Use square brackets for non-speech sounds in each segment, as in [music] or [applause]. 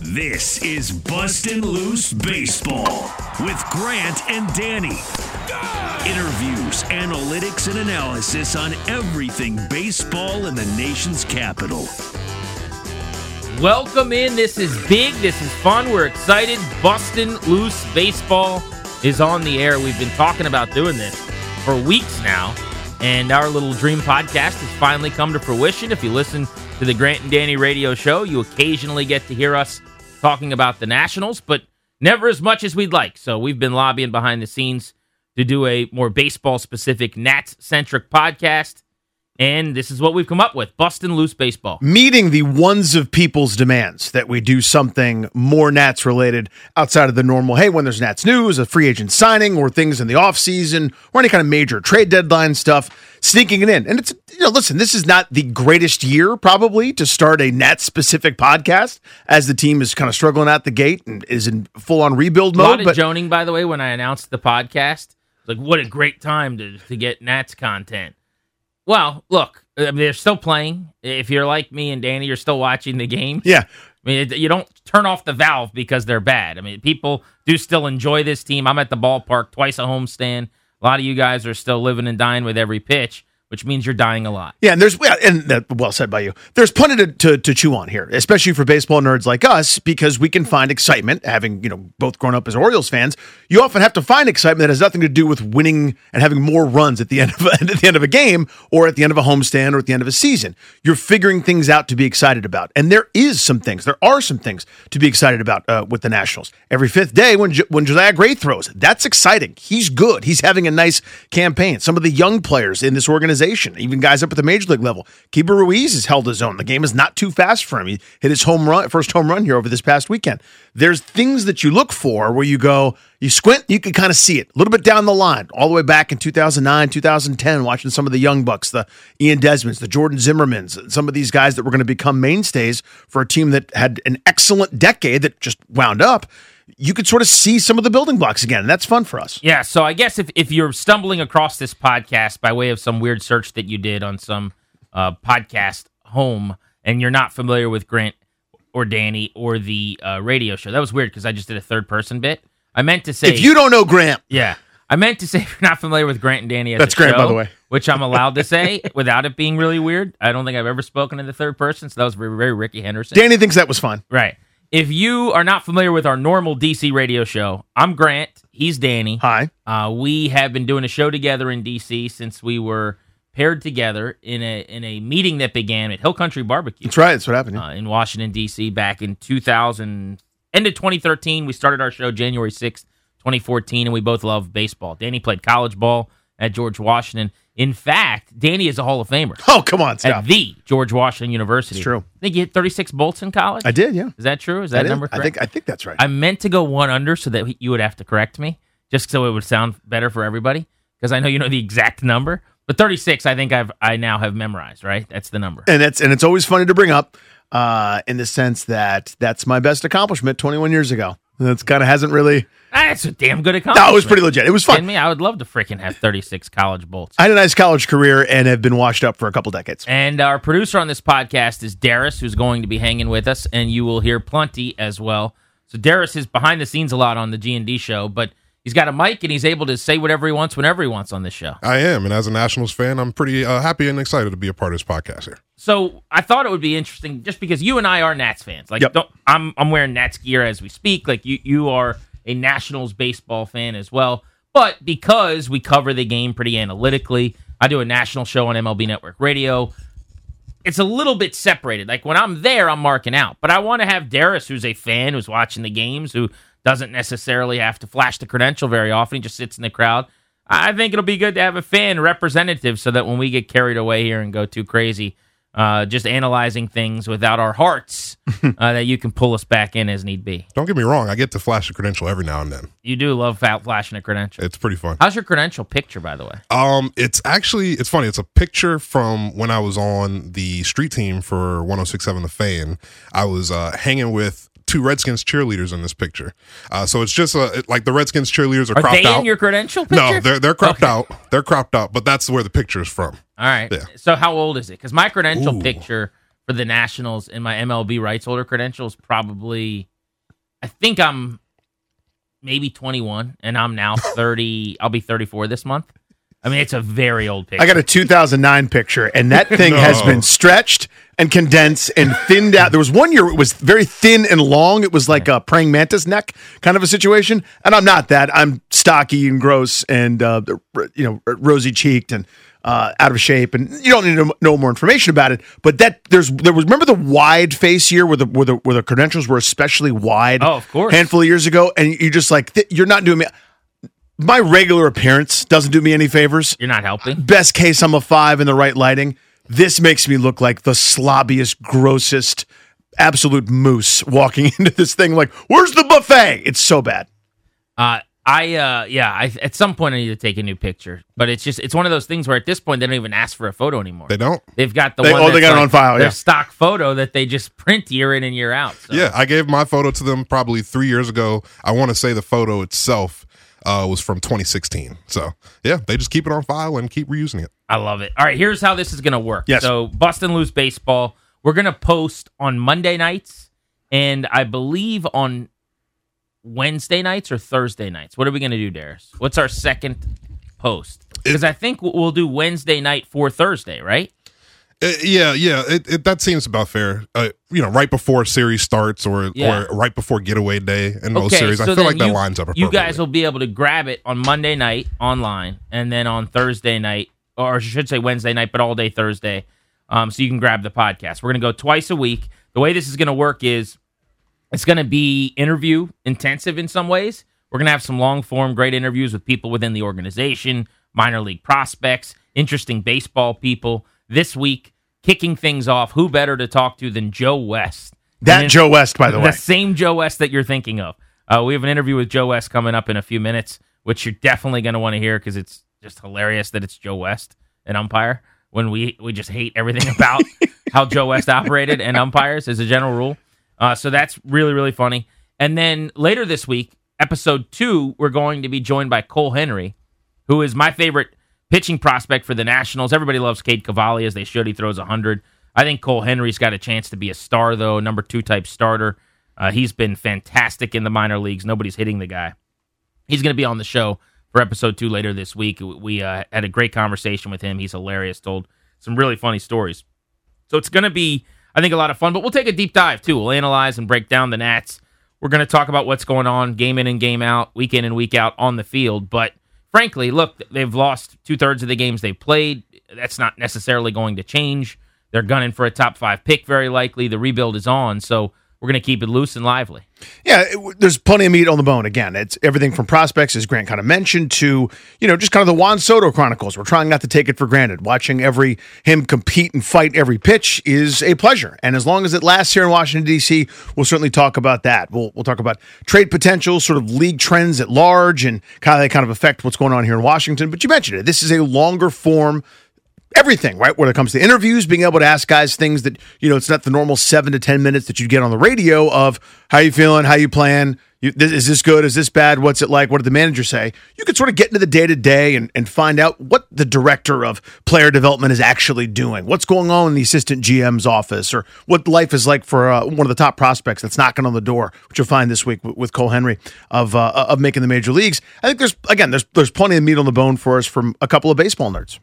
This is Bustin' Loose Baseball with Grant and Danny. Interviews, analytics, and analysis on everything baseball in the nation's capital. Welcome in. This is big. This is fun. We're excited. Bustin' Loose Baseball is on the air. We've been talking about doing this for weeks now, and our little dream podcast has finally come to fruition. If you listen to the Grant and Danny radio show, you occasionally get to hear us talking about the Nationals, but never as much as we'd like. So we've been lobbying behind the scenes to do a more baseball specific, Nats centric podcast. And this is what we've come up with Bustin' Loose Baseball. meeting the ones of people's demands that we do something more Nats related outside of the normal, hey, when there's Nats news, a free agent signing, or things in the offseason, or any kind of major trade deadline stuff, sneaking it in. And it's, you know, listen, this is not the greatest year probably to start a Nats specific podcast as the team is kind of struggling out the gate and is in full on rebuild A lot mode. of But joning, by the way, when I announced the podcast. Like, what a great time to, to get Nats content. Well, look, I mean, they're still playing. If you're like me and Danny, you're still watching the game. yeah, I mean, you don't turn off the valve because they're bad. I mean, people do still enjoy this team. I'm at the ballpark twice a homestand. A lot of you guys are still living and dying with every pitch, which means you're dying a lot. Yeah, and there's and that well said by you. There's plenty to, to, to chew on here, especially for baseball nerds like us, because we can find excitement. Having you know both grown up as Orioles fans, you often have to find excitement that has nothing to do with winning and having more runs at the end of a, [laughs] at the end of a game, or at the end of a homestand, or at the end of a season. You're figuring things out to be excited about, and there is some things. There are some things to be excited about uh, with the Nationals. Every fifth day, when when Josiah Gray throws, that's exciting. He's good. He's having a nice campaign. Some of the young players in this organization, even guys up at the major league level, Keibert Ruiz has held his own. The game is not too fast for him. He hit his home run, first home run here over this past weekend. There's things that you look for where you go, you squint, you can kind of see it a little bit down the line, all the way back in 2009, 2010, watching some of the young bucks, the Ian Desmonds, the Jordan Zimmermans, some of these guys that were going to become mainstays for a team that had an excellent decade that just wound up. You could sort of see some of the building blocks again, and that's fun for us. Yeah, so I guess if, if you're stumbling across this podcast by way of some weird search that you did on some uh, podcast home and you're not familiar with Grant or Danny or the uh, radio show, that was weird because I just did a third person bit. I meant to say If you don't know Grant, Yeah. I meant to say [laughs] if you're not familiar with Grant and Danny as That's a Grant, by the way. which I'm allowed to say [laughs] without it being really weird. I don't think I've ever spoken in the third person, so that was very, very Rickey Henderson. Danny thinks that was fun. right. If you are not familiar with our normal DC radio show, I'm Grant. He's Danny. Hi. Uh, we have been doing a show together in DC since we were paired together in a in a meeting that began at Hill Country Barbecue That's right. That's what happened. uh, in Washington D.C. back in 2000, end of 2013. We started our show January 6th, 2014, and we both love baseball. Danny played college ball at George Washington. In fact, Danny is a Hall of Famer oh, come on, stop. at the George Washington University. It's true. I think you hit 36 bolts in college. I did, yeah. Is that true? Is that I number I correct? think I think that's right. I meant to go one under so that you would have to correct me, just so it would sound better for everybody. Because I know you know the exact number, but 36, I think I've I now have memorized. Right, that's the number. and it's and it's always funny to bring up uh, in the sense that that's my best accomplishment 21 years ago. That's kind of hasn't really. That's a damn good accomplishment. No, it was pretty legit. It was fun. Me? I would love to freaking have 36 college bolts. I had a nice college career and have been washed up for a couple decades. And our producer on this podcast is Darius, who's going to be hanging with us, and you will hear plenty as well. So Darius is behind the scenes a lot on the G and D show, but he's got a mic and he's able to say whatever he wants whenever he wants on this show. I am, and as a Nationals fan, I'm pretty uh, happy and excited to be a part of this podcast here. So I thought it would be interesting, just because you and I are Nats fans. Like, Yep. don't, I'm I'm wearing Nats gear as we speak. Like you you are a Nationals baseball fan as well. But because we cover the game pretty analytically, I do a national show on MLB Network Radio. It's a little bit separated. Like when I'm there, I'm marking out. But I want to have Darius, who's a fan, who's watching the games, who doesn't necessarily have to flash the credential very often. He just sits in the crowd. I think it'll be good to have a fan representative so that when we get carried away here and go too crazy, uh, just analyzing things without our hearts, [laughs] uh, that you can pull us back in as need be. Don't get me wrong, I get to flash a credential every now and then. You do love flashing a credential. It's pretty fun. How's your credential picture, by the way? Um, it's actually it's funny. It's a picture from when I was on the street team for 106.7 The Fan. I was uh, hanging with two Redskins cheerleaders in this picture. Uh, so it's just uh, it- like the Redskins cheerleaders are, Are cropped they out. in your credential picture? no, they're they're cropped Okay. out. They're cropped out, but that's where the picture is from. All right. Yeah. So how old is it? Because my credential Ooh. picture for the Nationals and my MLB rights holder credential is probably, I think I'm maybe 21, and I'm now [laughs] 30. I'll be 34 this month. I mean, it's a very old picture. I got a 2009 picture, and that [laughs] thing has been stretched and condensed and thinned out. There was one year it was very thin and long. It was like a praying mantis neck kind of a situation. And I'm not that. I'm stocky and gross and uh, you know rosy cheeked and uh, out of shape. And you don't need to know more information about it. But that there's there was remember the wide face year where the where the where the credentials were especially wide. Oh, of course. handful of years ago, and you're just like th- you're not doing me. My regular appearance doesn't do me any favors You're not helping. best case I'm a five in the right lighting. This makes me look like the slobbiest, grossest, absolute moose walking [laughs] into this thing. Like, where's the buffet? It's so bad. Uh, I uh, yeah. I at some point I need to take a new picture, but it's just it's one of those things where at this point they don't even ask for a photo anymore. They don't. They've got the They- one. oh, they that's got it on file, Their yeah. stock photo that they just [laughs] print year in and year out. So. Yeah, I gave my photo to them probably three years ago. I want to say the photo itself uh, was from 2016. So yeah, they just keep it on file and keep reusing it. I love it. All right, here's how this is going to work. Yes. So, Bustin' Loose Baseball, we're going to post on Monday nights and I believe on Wednesday nights or Thursday nights. What are we going to do, Darius? What's our second post? Because I think we'll do Wednesday night for Thursday, right? Uh, yeah, yeah, it, it, that seems about fair. Uh, you know, right before series starts or Yeah. or right before getaway day in those series. I feel like that lines up. You guys will be able to grab it on Monday night online, and then on Thursday night, or I should say Wednesday night, but all day Thursday. Um, so you can grab the podcast. We're gonna go twice a week. The way this is gonna work is it's gonna be interview intensive in some ways. We're gonna have some long form, great interviews with people within the organization, minor league prospects, interesting baseball people. This week, kicking things off, who better to talk to than Joe West? That then- Joe West, by the [laughs] way. the same Joe West that you're thinking of. Uh, we have an interview with Joe West coming up in a few minutes, which you're definitely going to want to hear because it's just hilarious that it's Joe West, an umpire. When we we just hate everything about [laughs] how Joe West operated and umpires as a general rule. Uh, so that's really really funny. And then later this week, episode two, we're going to be joined by Cole Henry, who is my favorite pitching prospect for the Nationals. Everybody loves Cade Cavalli as they should. He throws 100. I think Cole Henry's got a chance to be a star, though, number two type starter. Uh, he's been fantastic in the minor leagues. Nobody's hitting the guy. He's going to be on the show for episode two later this week. We uh, had a great conversation with him. He's hilarious, told some really funny stories. So it's going to be, I think, a lot of fun, but we'll take a deep dive too. We'll analyze and break down the Nats. We're going to talk about what's going on game in and game out, week in and week out on the field. But frankly, look, they've lost two thirds of the games they played. That's not necessarily going to change. They're gunning for a top five pick, very likely. The rebuild is on. So we're going to keep it loose and lively. Yeah, it, there's plenty of meat on the bone. Again, it's everything from prospects, as Grant kind of mentioned, to you know just kind of the Juan Soto chronicles. We're trying not to take it for granted. Watching every him compete and fight every pitch is a pleasure, and as long as it lasts here in Washington D.C., we'll certainly talk about that. We'll we'll talk about trade potential, sort of league trends at large, and how they kind of affect what's going on here in Washington. But you mentioned it. This is a longer form everything, right? When it comes to interviews, being able to ask guys things that, you know, it's not the normal seven to 10 minutes that you get on the radio of how you feeling, how you playing, you, this, is this good? Is this bad? What's it like? What did the manager say? You could sort of get into the day to day and and find out what the director of player development is actually doing. What's going on in the assistant GM's office, or what life is like for uh, one of the top prospects that's knocking on the door, which you'll find this week with, with Cole Henry of uh, of making the major leagues. I think there's again there's there's plenty of meat on the bone for us from a couple of baseball nerds.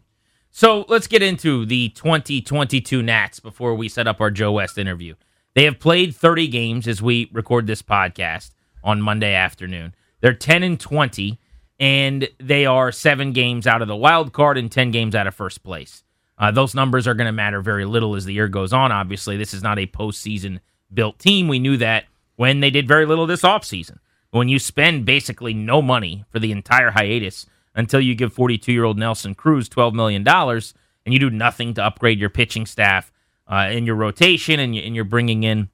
So let's get into the 2022 Nats before we set up our Joe West interview. They have played 30 games as we record this podcast on Monday afternoon. They're 10 and 20, and they are seven games out of the wild card and 10 games out of first place. Uh, those numbers are going to matter very little as the year goes on. Obviously, this is not a postseason built team. We knew that when they did very little this offseason. When you spend basically no money for the entire hiatus until you give 42 year old Nelson Cruz $12 million and you do nothing to upgrade your pitching staff uh, in your rotation and, you, and you're bringing in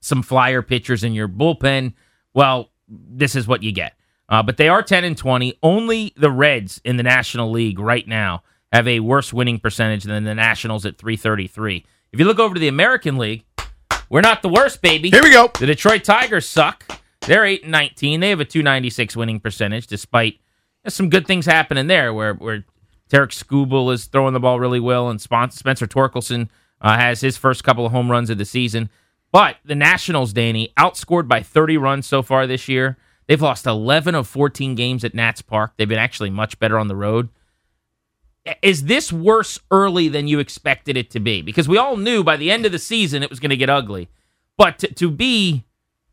some flyer pitchers in your bullpen well, this is what you get. Uh, but they are 10 and 20. Only the Reds in the National League right now have a worse winning percentage than the Nationals at 333. If you look over to the American League, we're not the worst, baby. Here we go. The Detroit Tigers suck. They're 8 and 19. They have a 296 winning percentage despite some good things happening there where where Tarik Skubal is throwing the ball really well and Spencer Torkelson uh, has his first couple of home runs of the season. But the Nationals, Danny, outscored by 30 runs so far this year. They've lost 11 of 14 games at Nats Park. They've been actually much better on the road. Is this worse early than you expected it to be? Because we all knew by the end of the season it was going to get ugly. But to, to be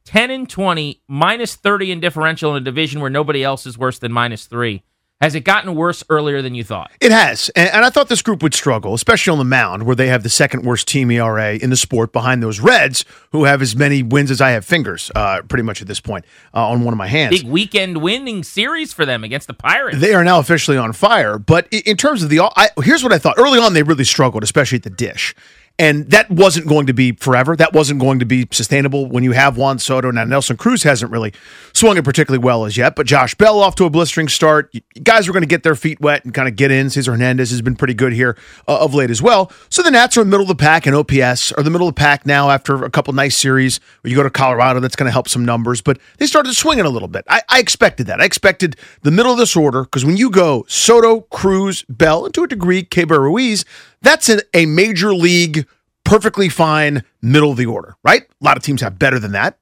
10 and 20, minus 30 in differential in a division where nobody else is worse than minus three, has it gotten worse earlier than you thought? It has. And, I thought this group would struggle, especially on the mound, where they have the second worst team ERA in the sport behind those Reds, who have as many wins as I have fingers, uh, pretty much at this point, uh, on one of my hands. Big weekend winning series for them against the Pirates. They are now officially on fire. But in terms of the, I, here's what I thought. Early on, they really struggled, especially at the dish. And that wasn't going to be forever. That wasn't going to be sustainable when you have Juan Soto. Now, Nelson Cruz hasn't really swung it particularly well as yet, but Josh Bell off to a blistering start. Guys are going to get their feet wet and kind of get in. Cesar Hernandez has been pretty good here uh, of late as well. So the Nats are in the middle of the pack in OPS, or the middle of the pack now after a couple nice series where you go to Colorado. That's going to help some numbers, but they started swinging a little bit. I, I expected that. I expected the middle of this order because when you go Soto, Cruz, Bell, and to a degree, Keibert Ruiz, that's a, a major league, perfectly fine middle of the order, right? A lot of teams have better than that.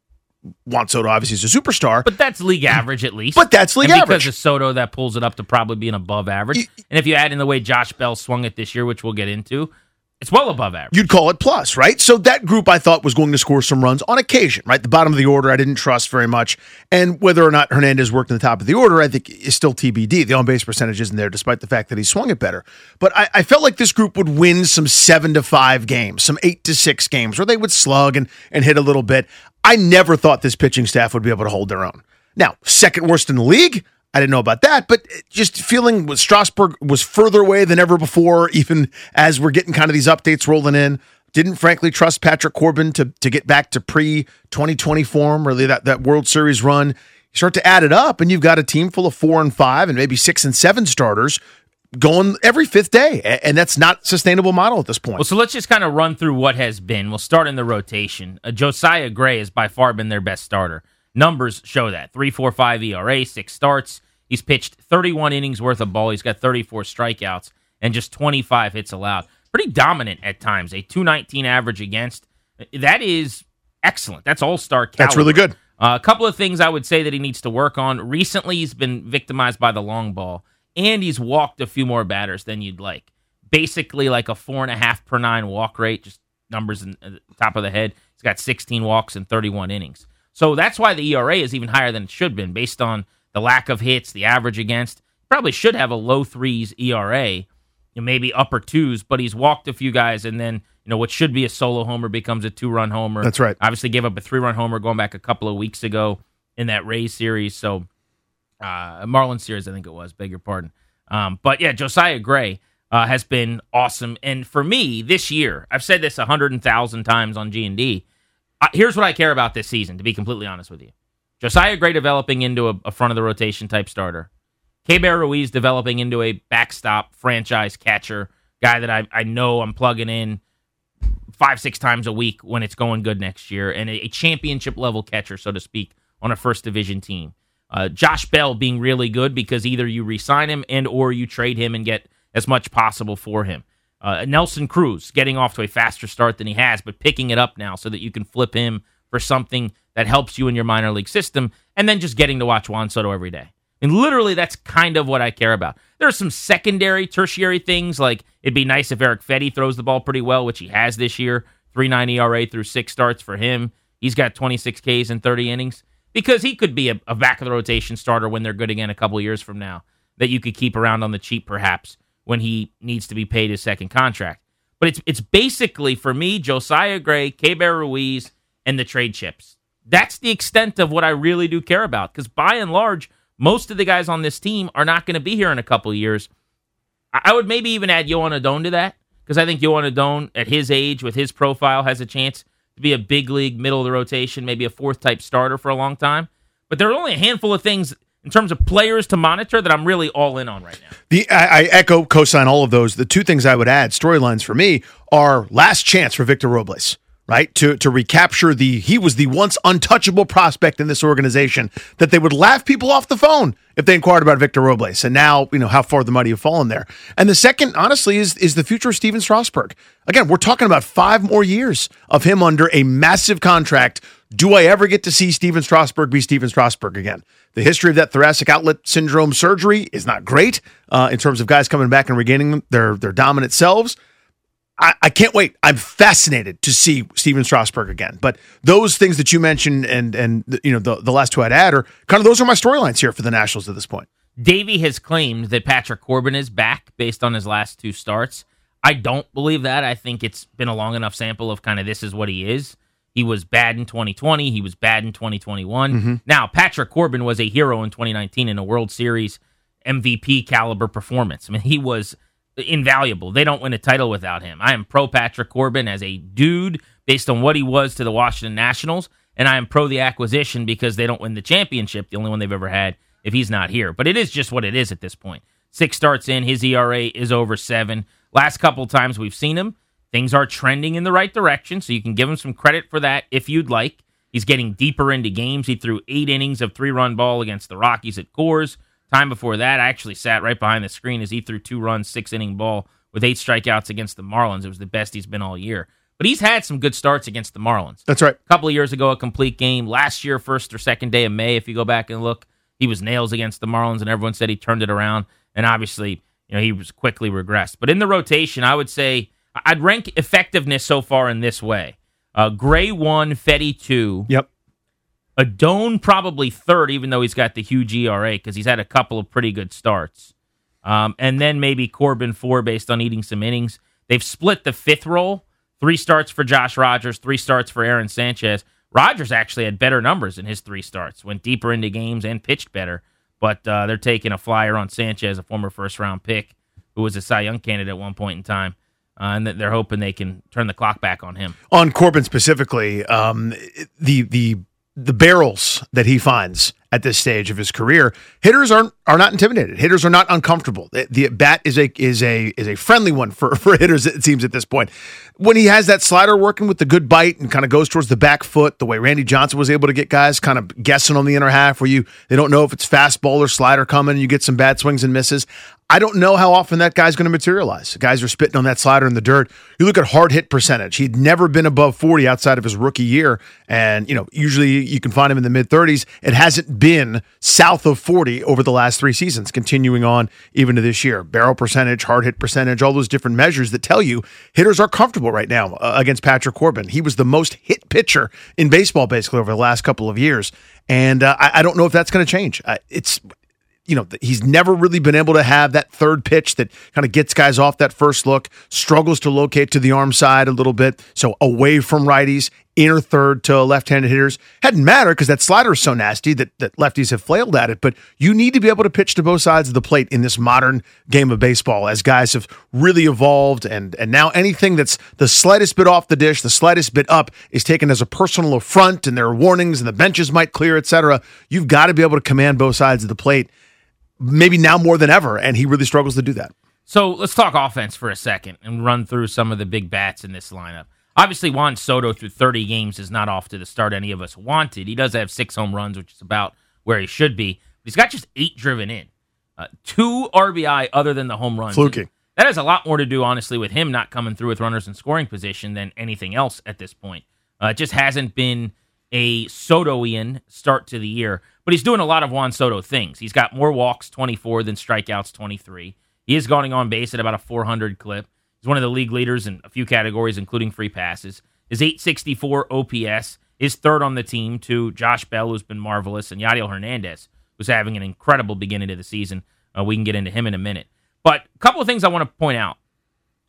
Juan Soto obviously is a superstar, but that's league average at least. But that's league and average because of Soto that pulls it up to probably be an above average. and if you add in the way Josh Bell swung it this year, which we'll get into, it's well above average. You'd call it plus, right? So that group I thought was going to score some runs on occasion, right? The bottom of the order I didn't trust very much. And whether or not Hernandez worked in the top of the order, I think is still TBD. The on base percentage isn't there despite the fact that he swung it better. But I, I, felt like this group would win some seven to five games, some eight to six games where they would slug and, and hit a little bit. I never thought this pitching staff would be able to hold their own. Now, second worst in the league. I didn't know about that, but just feeling Strasburg was further away than ever before, even as we're getting kind of these updates rolling in. Didn't frankly trust Patrick Corbin to to get back to pre 2020 form, really that, that World Series run. You start to add it up, and you've got a team full of four and five and maybe six and seven starters going every fifth day. And that's not sustainable model at this point. Well, so let's just kind of run through what has been. We'll start in the rotation. Uh, Josiah Gray has by far been their best starter. Numbers show that 3.45 ERA, six starts. He's pitched 31 innings worth of ball. He's got 34 strikeouts and just 25 hits allowed. Pretty dominant at times. A 219 average against. That is excellent. That's all star That's really good. Uh, a couple of things I would say that he needs to work on. Recently, he's been victimized by the long ball, and he's walked a few more batters than you'd like. Basically, like a four and a half per nine walk rate, just numbers in the top of the head. He's got 16 walks in 31 innings. So that's why the ERA is even higher than it should have been based on the lack of hits, the average against. Probably should have a low threes ERA, maybe upper twos, but he's walked a few guys and then, you know, what should be a solo homer becomes a two run homer. That's right. Obviously gave up a three run homer going back a couple of weeks ago in that Rays series. So, uh, Marlins series, I think it was, beg your pardon. Um, but yeah, Josiah Gray uh, has been awesome. And for me, this year, I've said this a hundred thousand times on G and D. Uh, here's what I care about this season, to be completely honest with you. Josiah Gray developing into a, a front of the rotation type starter. Keibert Ruiz developing into a backstop franchise catcher guy that I, I know I'm plugging in five, six times a week when it's going good next year, and a, a championship level catcher, so to speak, on a first division team. Uh, Josh Bell being really good because either you re-sign him and or you trade him and get as much possible for him. Uh, Nelson Cruz getting off to a faster start than he has, but picking it up now so that you can flip him for something that helps you in your minor league system, and then just getting to watch Juan Soto every day. And literally, that's kind of what I care about. There are some secondary, tertiary things like it'd be nice if Eric Fedde throws the ball pretty well, which he has this year. 3.9 ERA through six starts for him. He's got 26 Ks in 30 innings because he could be a, a back of the rotation starter when they're good again a couple years from now that you could keep around on the cheap, perhaps when he needs to be paid his second contract. But it's it's basically for me Josiah Gray, Keibert Ruiz, and the trade chips. That's the extent of what I really do care about because by and large most of the guys on this team are not going to be here in a couple years. I would maybe even add Joan Adon to that because I think Joan Adon, at his age, with his profile, has a chance to be a big league, middle of the rotation, maybe a fourth type starter for a long time. But there are only a handful of things in terms of players to monitor that I'm really all in on right now. The I, I echo, co-sign all of those. The two things I would add, storylines for me, are last chance for Victor Robles right? To to recapture the he was the once untouchable prospect in this organization that they would laugh people off the phone if they inquired about Victor Robles. And now, you know, how far the mighty have fallen there. And the second, honestly, is is the future of Stephen Strasburg. Again, we're talking about five more years of him under a massive contract. Do I ever get to see Stephen Strasburg be Stephen Strasburg again? The history of that thoracic outlet syndrome surgery is not great uh, in terms of guys coming back and regaining their their dominant selves. I, I, can't wait. I'm fascinated to see Stephen Strasburg again. But those things that you mentioned and and you know the, the last two I'd add are kind of those are my storylines here for the Nationals at this point. Davey has claimed that Patrick Corbin is back based on his last two starts. I don't believe that. I think it's been a long enough sample of kind of this is what he is. He was bad in 2020. He was bad in 2021. Mm-hmm. Now, Patrick Corbin was a hero in 2019 in a World Series MVP caliber performance. I mean, he was invaluable. They don't win a title without him. I am pro Patrick Corbin as a dude based on what he was to the Washington Nationals, and I am pro the acquisition because they don't win the championship, the only one they've ever had, if he's not here. But it is just what it is at this point. Six starts in, his ERA is over seven. Last couple times we've seen him, things are trending in the right direction, so you can give him some credit for that if you'd like. He's getting deeper into games. He threw eight innings of three run ball against the Rockies at Coors. Time before that, I actually sat right behind the screen as he threw two runs, six inning ball with eight strikeouts against the Marlins. It was the best he's been all year. But he's had some good starts against the Marlins. That's right. A couple of years ago, a complete game. Last year, first or second day of May, if you go back and look, he was nails against the Marlins, and everyone said he turned it around. And obviously, you know, he was quickly regressed. But in the rotation, I would say I'd rank effectiveness so far in this way: uh, Gray one, Fedde two. Yep. Adon probably third, even though he's got the huge ERA because he's had a couple of pretty good starts. Um, and then maybe Corbin four based on eating some innings. They've split the fifth role. Three starts for Josh Rogers, three starts for Aaron Sanchez. Rogers actually had better numbers in his three starts, went deeper into games and pitched better. But uh, they're taking a flyer on Sanchez, a former first round pick who was a Cy Young candidate at one point in time. Uh, and they're hoping they can turn the clock back on him. On Corbin specifically, um, the the the barrels that he finds at this stage of his career, hitters aren't are not intimidated. Hitters are not uncomfortable. The, the bat is a is a is a friendly one for [laughs] for hitters. It seems at this point, when he has that slider working with the good bite and kind of goes towards the back foot, the way Randy Johnson was able to get guys kind of guessing on the inner half, where you they don't know if it's fastball or slider coming, and you get some bad swings and misses. I don't know how often that guy's going to materialize. Guys are spitting on that slider in the dirt. You look at hard hit percentage. He'd never been above 40 outside of his rookie year. And, you know, usually you can find him in the mid 30s. It hasn't been south of 40 over the last three seasons, continuing on even to this year. Barrel percentage, hard hit percentage, all those different measures that tell you hitters are comfortable right now uh, against Patrick Corbin. He was the most hit pitcher in baseball basically over the last couple of years. And uh, I, I, don't know if that's going to change. Uh, it's you know, he's never really been able to have that third pitch that kind of gets guys off that first look, struggles to locate to the arm side a little bit. So away from righties, inner third to left handed hitters. Hadn't mattered because that slider is so nasty that, that lefties have flailed at it. But you need to be able to pitch to both sides of the plate in this modern game of baseball as guys have really evolved. And, and now anything that's the slightest bit off the dish, the slightest bit up is taken as a personal affront and there are warnings and the benches might clear, etc. You've got to be able to command both sides of the plate maybe now more than ever, and he really struggles to do that. So let's talk offense for a second and run through some of the big bats in this lineup. Obviously, Juan Soto through 30 games is not off to the start any of us wanted. He does have six home runs, which is about where he should be. But he's got just eight driven in, uh, two RBI other than the home runs. Fluky. That has a lot more to do, honestly, with him not coming through with runners in scoring position than anything else at this point. Uh, it just hasn't been a Sotoian start to the year, but he's doing a lot of Juan Soto things. He's got more walks, 24, than strikeouts, 23. He is going on base at about a 400 clip. He's one of the league leaders in a few categories, including free passes. His 864 OPS is third on the team to Josh Bell, who's been marvelous, and Yadiel Hernandez, who's having an incredible beginning of the season. Uh, we can get into him in a minute. But a couple of things I want to point out.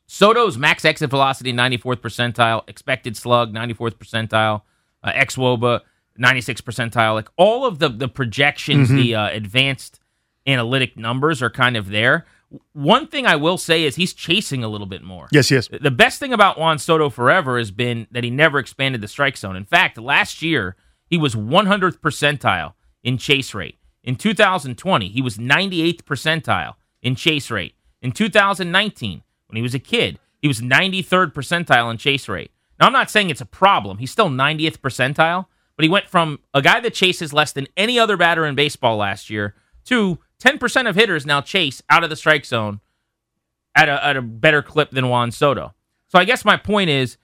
Soto's max exit velocity, 94th percentile, expected slug, 94th percentile, uh, xwOBA, 96th percentile. Like all of the the projections, Mm-hmm. the uh, advanced analytic numbers are kind of there. One thing I will say is he's chasing a little bit more. Yes, yes. The best thing about Juan Soto forever has been that he never expanded the strike zone. In fact, last year he was 100th percentile in chase rate. In 2020, he was 98th percentile in chase rate. In 2019, when he was a kid, he was 93rd percentile in chase rate. Now, I'm not saying it's a problem. He's still 90th percentile, but he went from a guy that chases less than any other batter in baseball last year to 10% of hitters now chase out of the strike zone at a, at a better clip than Juan Soto. So I guess my point is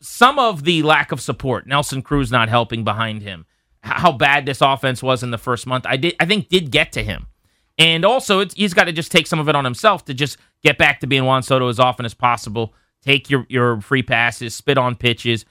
some of the lack of support, Nelson Cruz not helping behind him, how bad this offense was in the first month, I did I think did get to him. And also, he's got to just take some of it on himself to just get back to being Juan Soto as often as possible. Take your, your free passes, spit on pitches,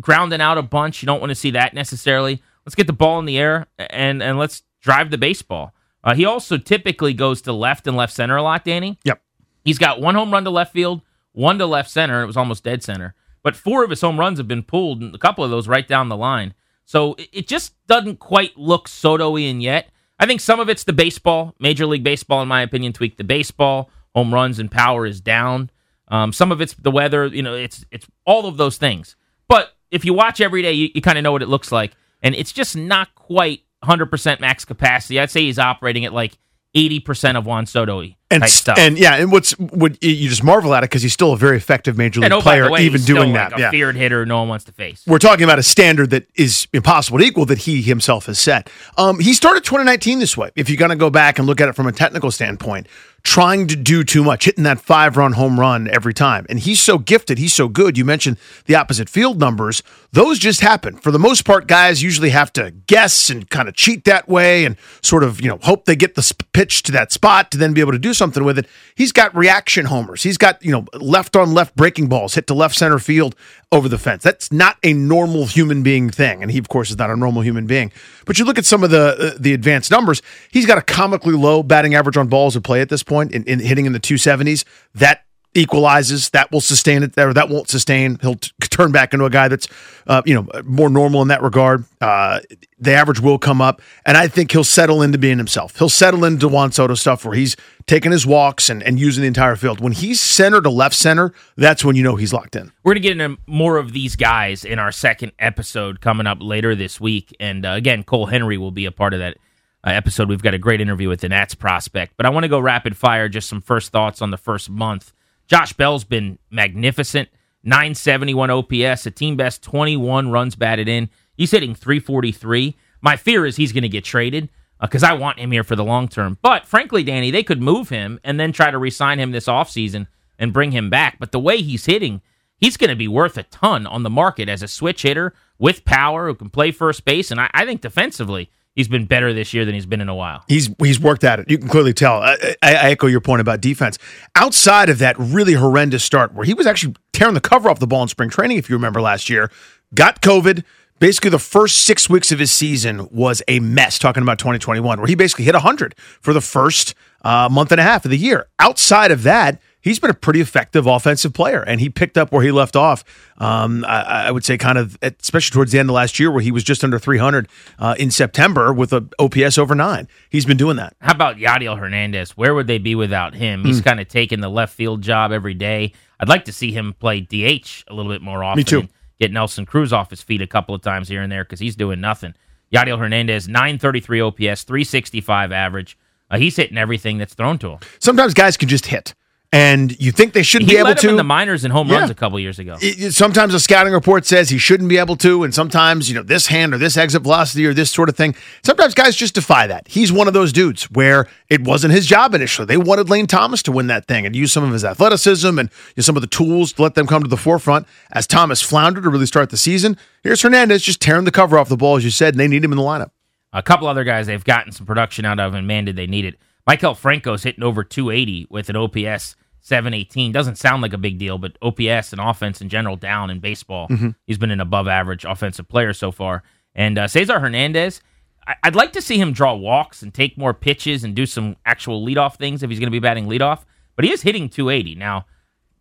grounding out a bunch. You don't want to see that necessarily. Let's get the ball in the air and, and let's drive the baseball. Uh, he also typically goes to left and left center a lot, Danny. Yep. He's got one home run to left field, one to left center. It was almost dead center. But four of his home runs have been pulled, and a couple of those right down the line. So it, it just doesn't quite look Soto-ian yet. I think some of it's the baseball. Major League Baseball, in my opinion, tweaked the baseball. Home runs and power is down. Um, some of it's the weather. You know, it's it's all of those things. But if you watch every day, you, you kind of know what it looks like, and it's just not quite 100% max capacity. I'd say he's operating at like 80% of Juan Soto and type stuff. and yeah, and what's what you just marvel at it because he's still a very effective major league And oh, player, way, even doing like that. a yeah, feared hitter no one wants to face. we're talking about a standard that is impossible to equal that he himself has set. Um, he started 2019 this way. If you're going to go back and look at it from a technical standpoint, trying to do too much, hitting that five run home run every time. And he's so gifted. He's so good. You mentioned the opposite field numbers. Those just happen. For the most part, guys usually have to guess and kind of cheat that way and sort of, you know, hope they get the pitch to that spot to then be able to do something with it. He's got reaction homers. He's got, you know, left on left breaking balls hit to left center field over the fence. That's not a normal human being thing. And he, of course, is not a normal human being. But you look at some of the uh, the advanced numbers, he's got a comically low batting average on balls at play at this point, in, in hitting in the 270s. That equalizes that will sustain it or that won't sustain he'll t- turn back into a guy that's uh, you know more normal in that regard uh, the average will come up and i think he'll settle into being himself he'll settle into juan soto stuff where he's taking his walks and, and using the entire field when he's center to left center that's when you know he's locked in We're going to get into more of these guys in our second episode coming up later this week. And uh, again, Cole Henry will be a part of that uh, episode. We've got a great interview with the Nats prospect. But I want to go rapid fire, just some first thoughts on the first month. Josh Bell's been magnificent. 971 OPS, a team best 21 runs batted in. He's hitting 343. My fear is he's going to get traded uh, because I want him here for the long term. But frankly, Danny, they could move him and then try to re-sign him this offseason and bring him back. But the way he's hitting, he's going to be worth a ton on the market as a switch hitter with power who can play first base. And I, I think defensively, he's been better this year than he's been in a while. He's he's worked at it. You can clearly tell. I, I, I echo your point about defense. Outside of that really horrendous start, where he was actually tearing the cover off the ball in spring training, if you remember last year, got COVID. Basically, the first six weeks of his season was a mess. Talking about 2021, where he basically hit 100 for the first uh, month and a half of the year. Outside of that, he's been a pretty effective offensive player, and he picked up where he left off. Um, I, I would say, kind of, especially towards the end of last year, where he was just under 300 uh, in September with a OPS over nine. He's been doing that. How about Yadiel Hernandez? Where would they be without him? He's kind of taking the left field job every day. I'd like to see him play DH a little bit more often. Me too. Get Nelson Cruz off his feet a couple of times here and there because he's doing nothing. Yadiel Hernandez, 933 OPS, 365 average. Uh, he's hitting everything that's thrown to him. sometimes guys can just hit. And you think they shouldn't He be able to. in the minors and home Yeah. runs a couple years ago. it- it- sometimes a scouting report says he shouldn't be able to, and sometimes, you know, this hand or this exit velocity or this sort of thing. Sometimes guys just defy that. He's one of those dudes where it wasn't his job initially. They wanted Lane Thomas to win that thing and use some of his athleticism and you know, some of the tools to let them come to the forefront. As Thomas floundered to really start the season, here's Hernandez just tearing the cover off the ball, as you said, and they need him in the lineup. A couple other guys they've gotten some production out of, and man, did they need it. Maikel Franco's hitting over 280 with an OPS 718. Doesn't sound like a big deal, but OPS and offense in general down in baseball. He's been an above average offensive player so far. And uh, Cesar Hernandez, I- I'd like to see him draw walks and take more pitches and do some actual leadoff things if he's going to be batting leadoff. But he is hitting 280 now.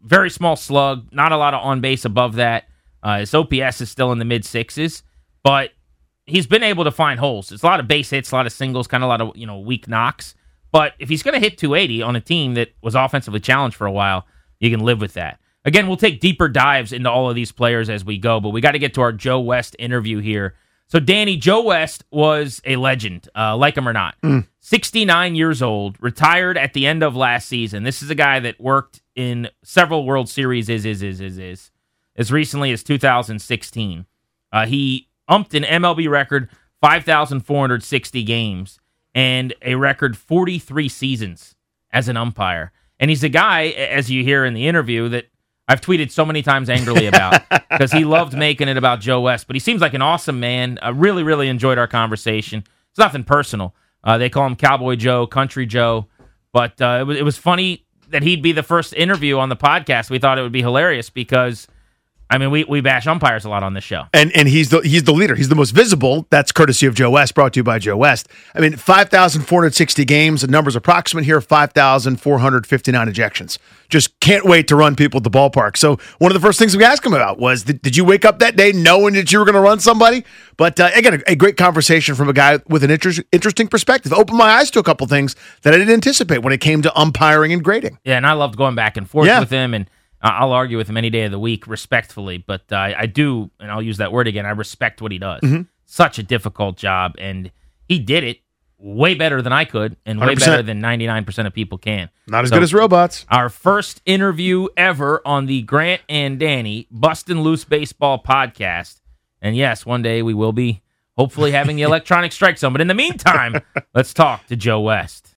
Very small slug, not a lot of on base above that. Uh, his OPS is still in the mid sixes, but he's been able to find holes. It's a lot of base hits, a lot of singles, kind of a lot of you know weak knocks. But if he's going to hit 280 on a team that was offensively challenged for a while, you can live with that. Again, we'll take deeper dives into all of these players as we go, but we got to get to our Joe West interview here. So, Danny, Joe West was a legend, uh, like him or not. 69 years old, retired at the end of last season. This is a guy that worked in several World Series, is, is, is, is, is, as recently as 2016. Uh, he umped an MLB record 5,460 games and a record 43 seasons as an umpire. And he's a guy, as you hear in the interview, that I've tweeted so many times angrily about [laughs] because he loved making it about Joe West. But he seems like an awesome man. I really, really enjoyed our conversation. It's nothing personal. Uh, they call him Cowboy Joe, Country Joe. But uh, it, was, it was funny that he'd be the first interview on the podcast. We thought it would be hilarious because, I mean, we, we bash umpires a lot on this show. And and he's the he's the leader. He's the most visible. That's courtesy of Joe West, brought to you by Joe West. I mean, five thousand four hundred sixty games. The numbers approximate here: five thousand four hundred fifty nine ejections. Just can't wait to run people at the ballpark. So one of the first things we asked him about was, did, did you wake up that day knowing that you were going to run somebody? But uh, again, a, a great conversation from a guy with an interest, interesting perspective. Opened my eyes to a couple things that I didn't anticipate when it came to umpiring and grading. Yeah, and I loved going back and forth Yeah. with him, and I'll argue with him any day of the week respectfully. But uh, I do, and I'll use that word again. I respect what he does. Mm-hmm. Such a difficult job, and he did it way better than I could, and way 100%. better than ninety nine percent of people can. Not as So, good as robots. Our first interview ever on the Grant and Danny Bustin' Loose Baseball podcast. And yes, one day we will be hopefully having the [laughs] electronic strike zone. But in the meantime, [laughs] let's talk to Joe West.